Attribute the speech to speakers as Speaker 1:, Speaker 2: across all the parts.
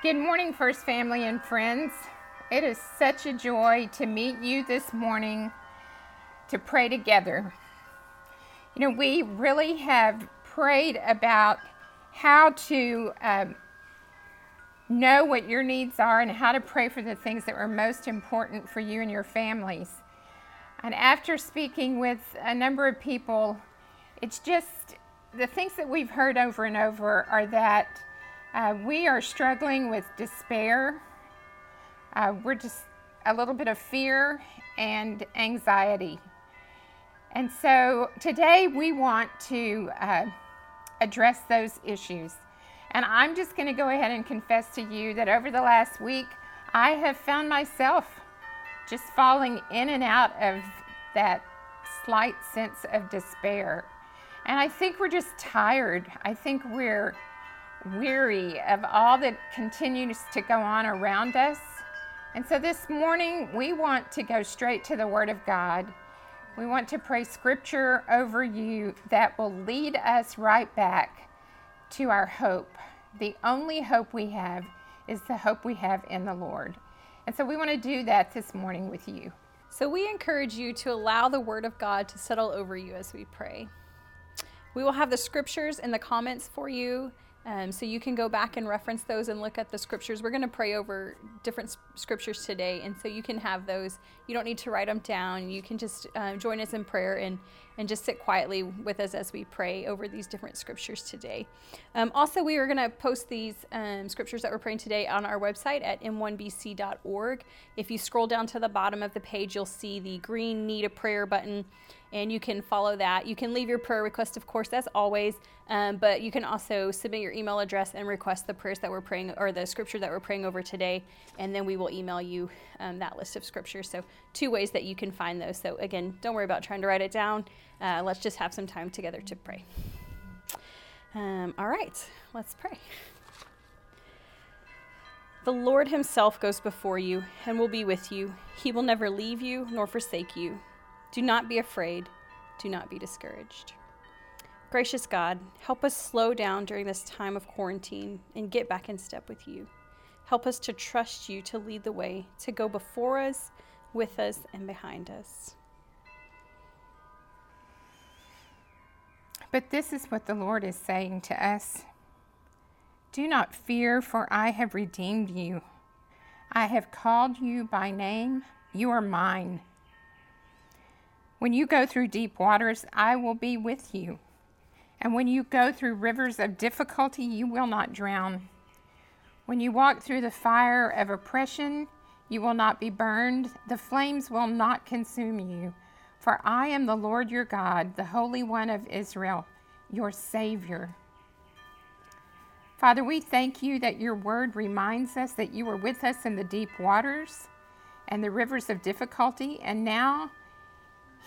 Speaker 1: Good morning, First Family and friends. It is such a joy to meet you this morning to pray together. You know, we really have prayed about how to um, know what your needs are and how to pray for the things that are most important for you and your families. And after speaking with a number of people, it's just the things that we've heard over and over are that uh, we are struggling with despair. Uh, we're just a little bit of fear and anxiety. And so today we want to uh, address those issues. And I'm just going to go ahead and confess to you that over the last week, I have found myself just falling in and out of that slight sense of despair. And I think we're just tired. I think we're weary of all that continues to go on around us. And so this morning, we want to go straight to the Word of God. We want to pray scripture over you that will lead us right back to our hope. The only hope we have is the hope we have in the Lord. And so we want to do that this morning with you.
Speaker 2: So we encourage you to allow the Word of God to settle over you as we pray. We will have the scriptures in the comments for you. Um, so you can go back and reference those and look at the scriptures. We're going to pray over different scriptures today, and so you can have those. You don't need to write them down. You can just uh, join us in prayer and and just sit quietly with us as we pray over these different scriptures today. Um, also, we are going to post these um, scriptures that we're praying today on our website at m1bc.org. If you scroll down to the bottom of the page, you'll see the green Need a Prayer button and you can follow that. You can leave your prayer request, of course, as always, um, but you can also submit your email address and request the prayers that we're praying or the scripture that we're praying over today, and then we will email you um, that list of scriptures. So, two ways that you can find those. So, again, don't worry about trying to write it down. Uh, let's just have some time together to pray. Um, all right, let's pray. The Lord Himself goes before you and will be with you. He will never leave you nor forsake you. Do not be afraid. Do not be discouraged. Gracious God, help us slow down during this time of quarantine and get back in step with you. Help us to trust you to lead the way, to go before us, with us, and behind us.
Speaker 1: But this is what the Lord is saying to us Do not fear, for I have redeemed you. I have called you by name. You are mine. When you go through deep waters, I will be with you. And when you go through rivers of difficulty, you will not drown. When you walk through the fire of oppression, you will not be burned. The flames will not consume you. For I am the Lord your God, the Holy One of Israel, your Savior. Father, we thank you that your word reminds us that you were with us in the deep waters and the rivers of difficulty, and now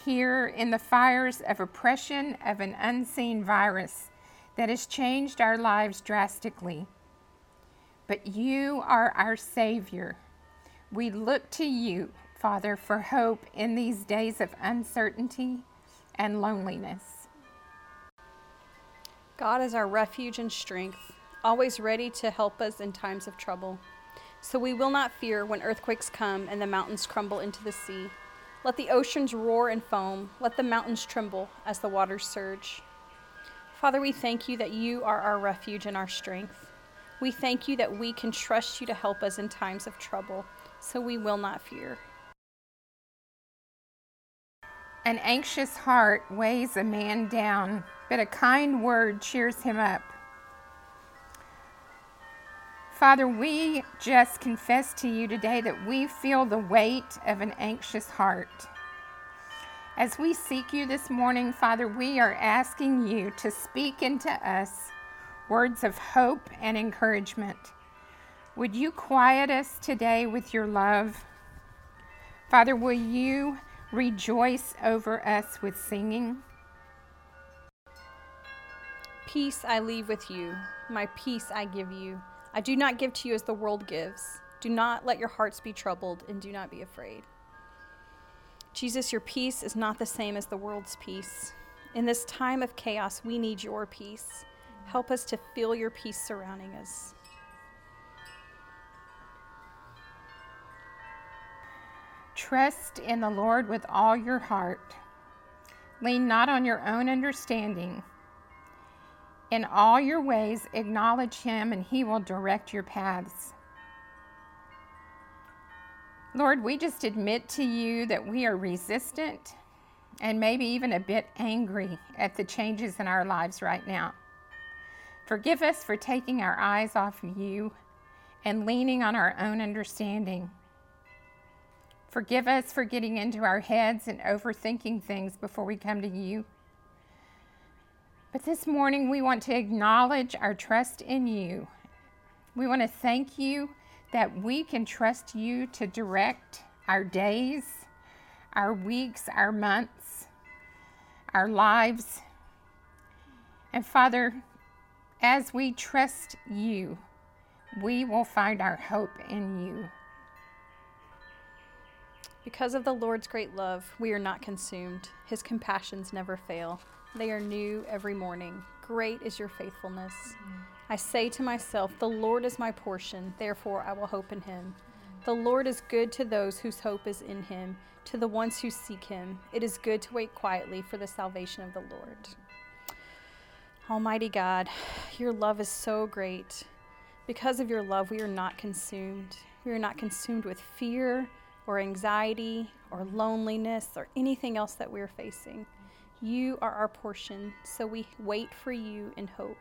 Speaker 1: here in the fires of oppression of an unseen virus that has changed our lives drastically. But you are our Savior. We look to you, Father, for hope in these days of uncertainty and loneliness.
Speaker 2: God is our refuge and strength, always ready to help us in times of trouble. So we will not fear when earthquakes come and the mountains crumble into the sea let the oceans roar and foam. Let the mountains tremble as the waters surge. Father, we thank you that you are our refuge and our strength. We thank you that we can trust you to help us in times of trouble, so we will not fear.
Speaker 1: An anxious heart weighs a man down, but a kind word cheers him up. Father, we just confess to you today that we feel the weight of an anxious heart. As we seek you this morning, Father, we are asking you to speak into us words of hope and encouragement. Would you quiet us today with your love? Father, will you rejoice over us with singing?
Speaker 2: Peace I leave with you, my peace I give you. I do not give to you as the world gives. Do not let your hearts be troubled, and do not be afraid. Jesus, your peace is not the same as the world's peace. In this time of chaos, we need your peace. Help us to feel your peace surrounding us.
Speaker 1: Trust in the Lord with all your heart. Lean not on your own understanding. In all your ways, acknowledge him, and he will direct your paths. Lord, we just admit to you that we are resistant and maybe even a bit angry at the changes in our lives right now. Forgive us for taking our eyes off of you and leaning on our own understanding. Forgive us for getting into our heads and overthinking things before we come to you. But this morning, we want to acknowledge our trust in you. We want to thank you that we can trust you to direct our days, our weeks, our months, our lives. And Father, as we trust you, we will find our hope in you.
Speaker 2: Because of the Lord's great love, we are not consumed. His compassions never fail. They are new every morning. Great is your faithfulness. I say to myself, The Lord is my portion, therefore I will hope in him. The Lord is good to those whose hope is in him, to the ones who seek him. It is good to wait quietly for the salvation of the Lord. Almighty God, your love is so great. Because of your love, we are not consumed. We are not consumed with fear or anxiety or loneliness or anything else that we're facing. You are our portion, so we wait for you in hope.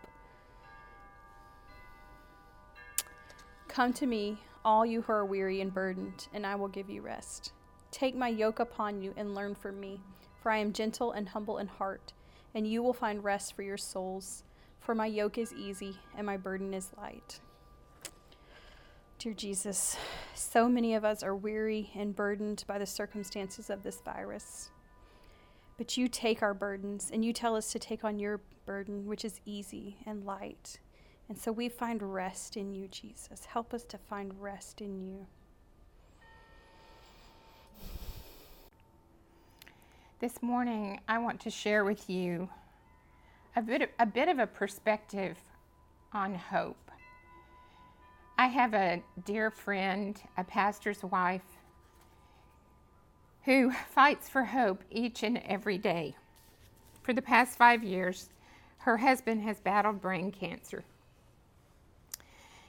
Speaker 2: Come to me, all you who are weary and burdened, and I will give you rest. Take my yoke upon you and learn from me, for I am gentle and humble in heart, and you will find rest for your souls. For my yoke is easy and my burden is light. Dear Jesus, so many of us are weary and burdened by the circumstances of this virus. But you take our burdens and you tell us to take on your burden, which is easy and light. And so we find rest in you, Jesus. Help us to find rest in you.
Speaker 1: This morning, I want to share with you a bit of, a bit of a perspective on hope. I have a dear friend, a pastor's wife, who fights for hope each and every day. For the past five years, her husband has battled brain cancer.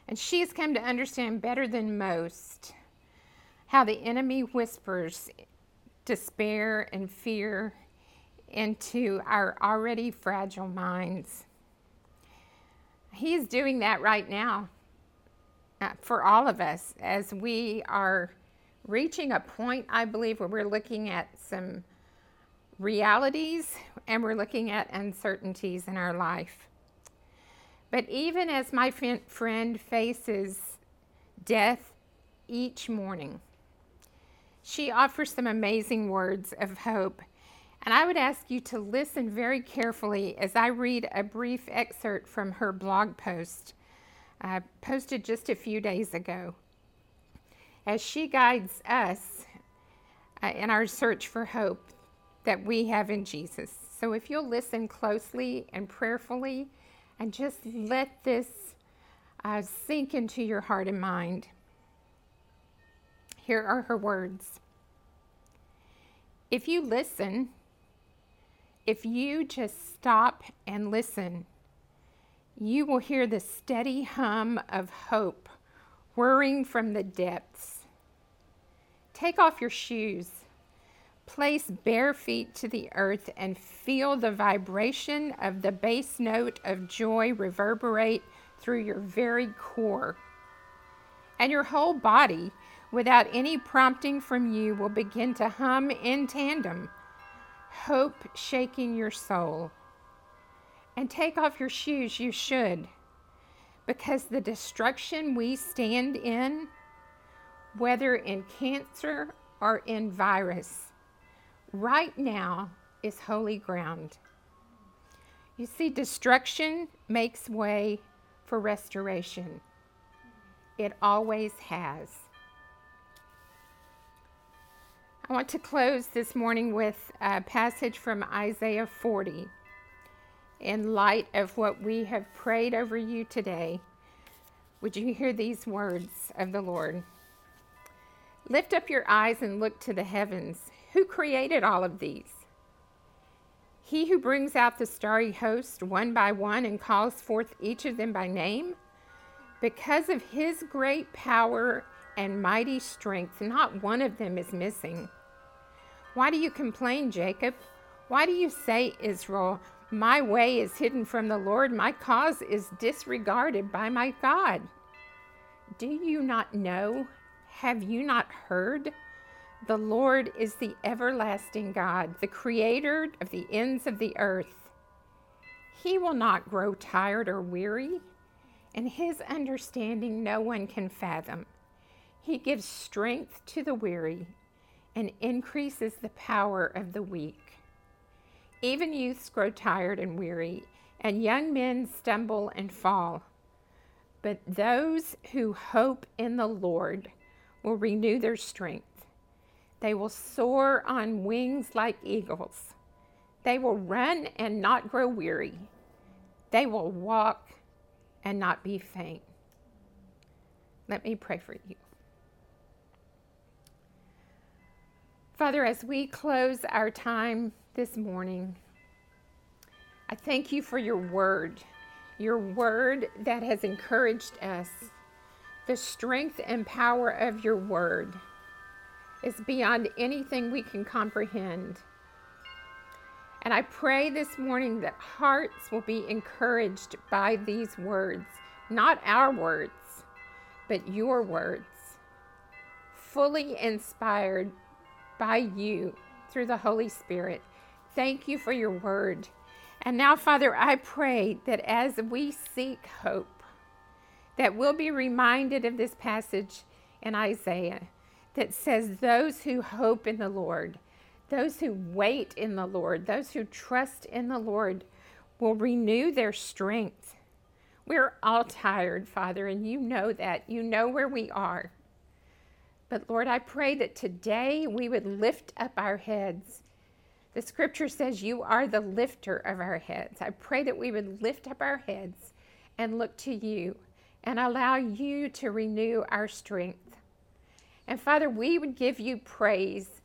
Speaker 1: And she has come to understand better than most how the enemy whispers despair and fear into our already fragile minds. He's doing that right now for all of us as we are reaching a point, I believe, where we're looking at some realities and we're looking at uncertainties in our life. But even as my friend faces death each morning, she offers some amazing words of hope. And I would ask you to listen very carefully as I read a brief excerpt from her blog post posted just a few days ago. As she guides us uh, in our search for hope that we have in Jesus. So if you'll listen closely and prayerfully and just let this uh, sink into your heart and mind. Here are her words. If you listen, if you just stop and listen, you will hear the steady hum of hope whirring from the depths. Take off your shoes, place bare feet to the earth, and feel the vibration of the bass note of joy reverberate through your very core. And your whole body, without any prompting from you, will begin to hum in tandem, hope shaking your soul and take off your shoes, you should. Because the destruction we stand in, whether in cancer or in virus, right now is holy ground. You see, destruction makes way for restoration. It always has. I want to close this morning with a passage from Isaiah 40 in light of what we have prayed over you today, would you hear these words of the Lord? Lift up your eyes and look to the heavens. Who created all of these? He who brings out the starry host one by one and calls forth each of them by name, because of his great power and mighty strength, not one of them is missing. Why do you complain, Jacob? Why do you say, Israel, my way is hidden from the Lord, my cause is disregarded by my God? Do you not know? Have you not heard? The Lord is the everlasting God, the creator of the ends of the earth. He will not grow tired or weary, and his understanding no one can fathom. He gives strength to the weary and increases the power of the weak. Even youths grow tired and weary, and young men stumble and fall. But those who hope in the Lord will renew their strength. They will soar on wings like eagles. They will run and not grow weary. They will walk and not be faint. Let me pray for you. Father, as we close our time this morning, I thank you for your word, your word that has encouraged us, the strength and power of your word is beyond anything we can comprehend. And I pray this morning that hearts will be encouraged by these words, not our words, but your words, fully inspired by you through the Holy Spirit. Thank you for your word. And now, Father, I pray that as we seek hope, that we'll be reminded of this passage in Isaiah that says, Those who hope in the Lord, those who wait in the Lord, those who trust in the Lord will renew their strength. We're all tired, Father, and you know that. You know where we are. But Lord, I pray that today we would lift up our heads. The scripture says you are the lifter of our heads. I pray that we would lift up our heads and look to you and allow you to renew our strength. And Father, we would give you praise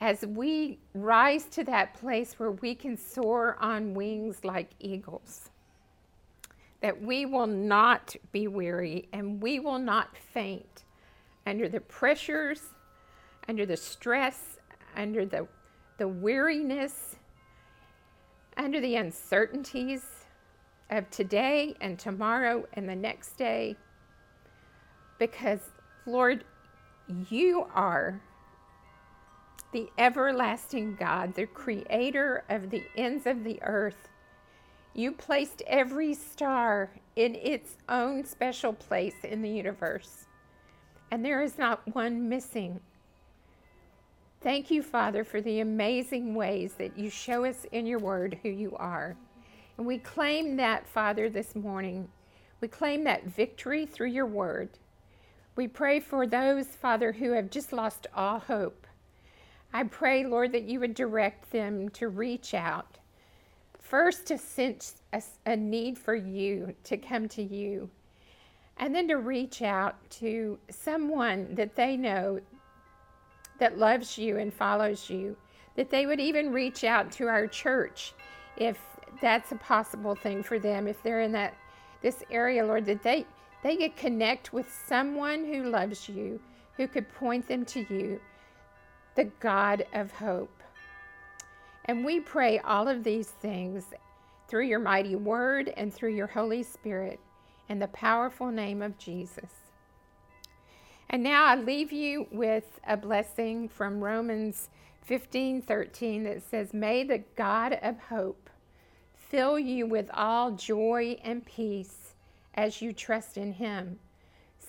Speaker 1: as we rise to that place where we can soar on wings like eagles. That we will not be weary and we will not faint under the pressures, under the stress, under the, the weariness, under the uncertainties of today and tomorrow and the next day. Because, Lord, you are the everlasting God, the creator of the ends of the earth. You placed every star in its own special place in the universe, and there is not one missing. Thank you, Father, for the amazing ways that you show us in your word who you are. And we claim that, Father, this morning. We claim that victory through your word. We pray for those, Father, who have just lost all hope. I pray, Lord, that you would direct them to reach out. First, to sense a, a, need for you, to come to you. And then to reach out to someone that they know that loves you and follows you. That they would even reach out to our church if that's a possible thing for them, if they're in that this area, Lord, that they they could connect with someone who loves you, who could point them to you, the God of hope. And we pray all of these things through your mighty word and through your Holy Spirit in the powerful name of Jesus. And now I leave you with a blessing from Romans 15 13 that says, May the God of hope fill you with all joy and peace as you trust in Him,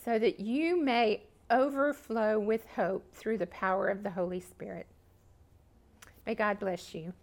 Speaker 1: so that you may overflow with hope through the power of the Holy Spirit. May God bless you.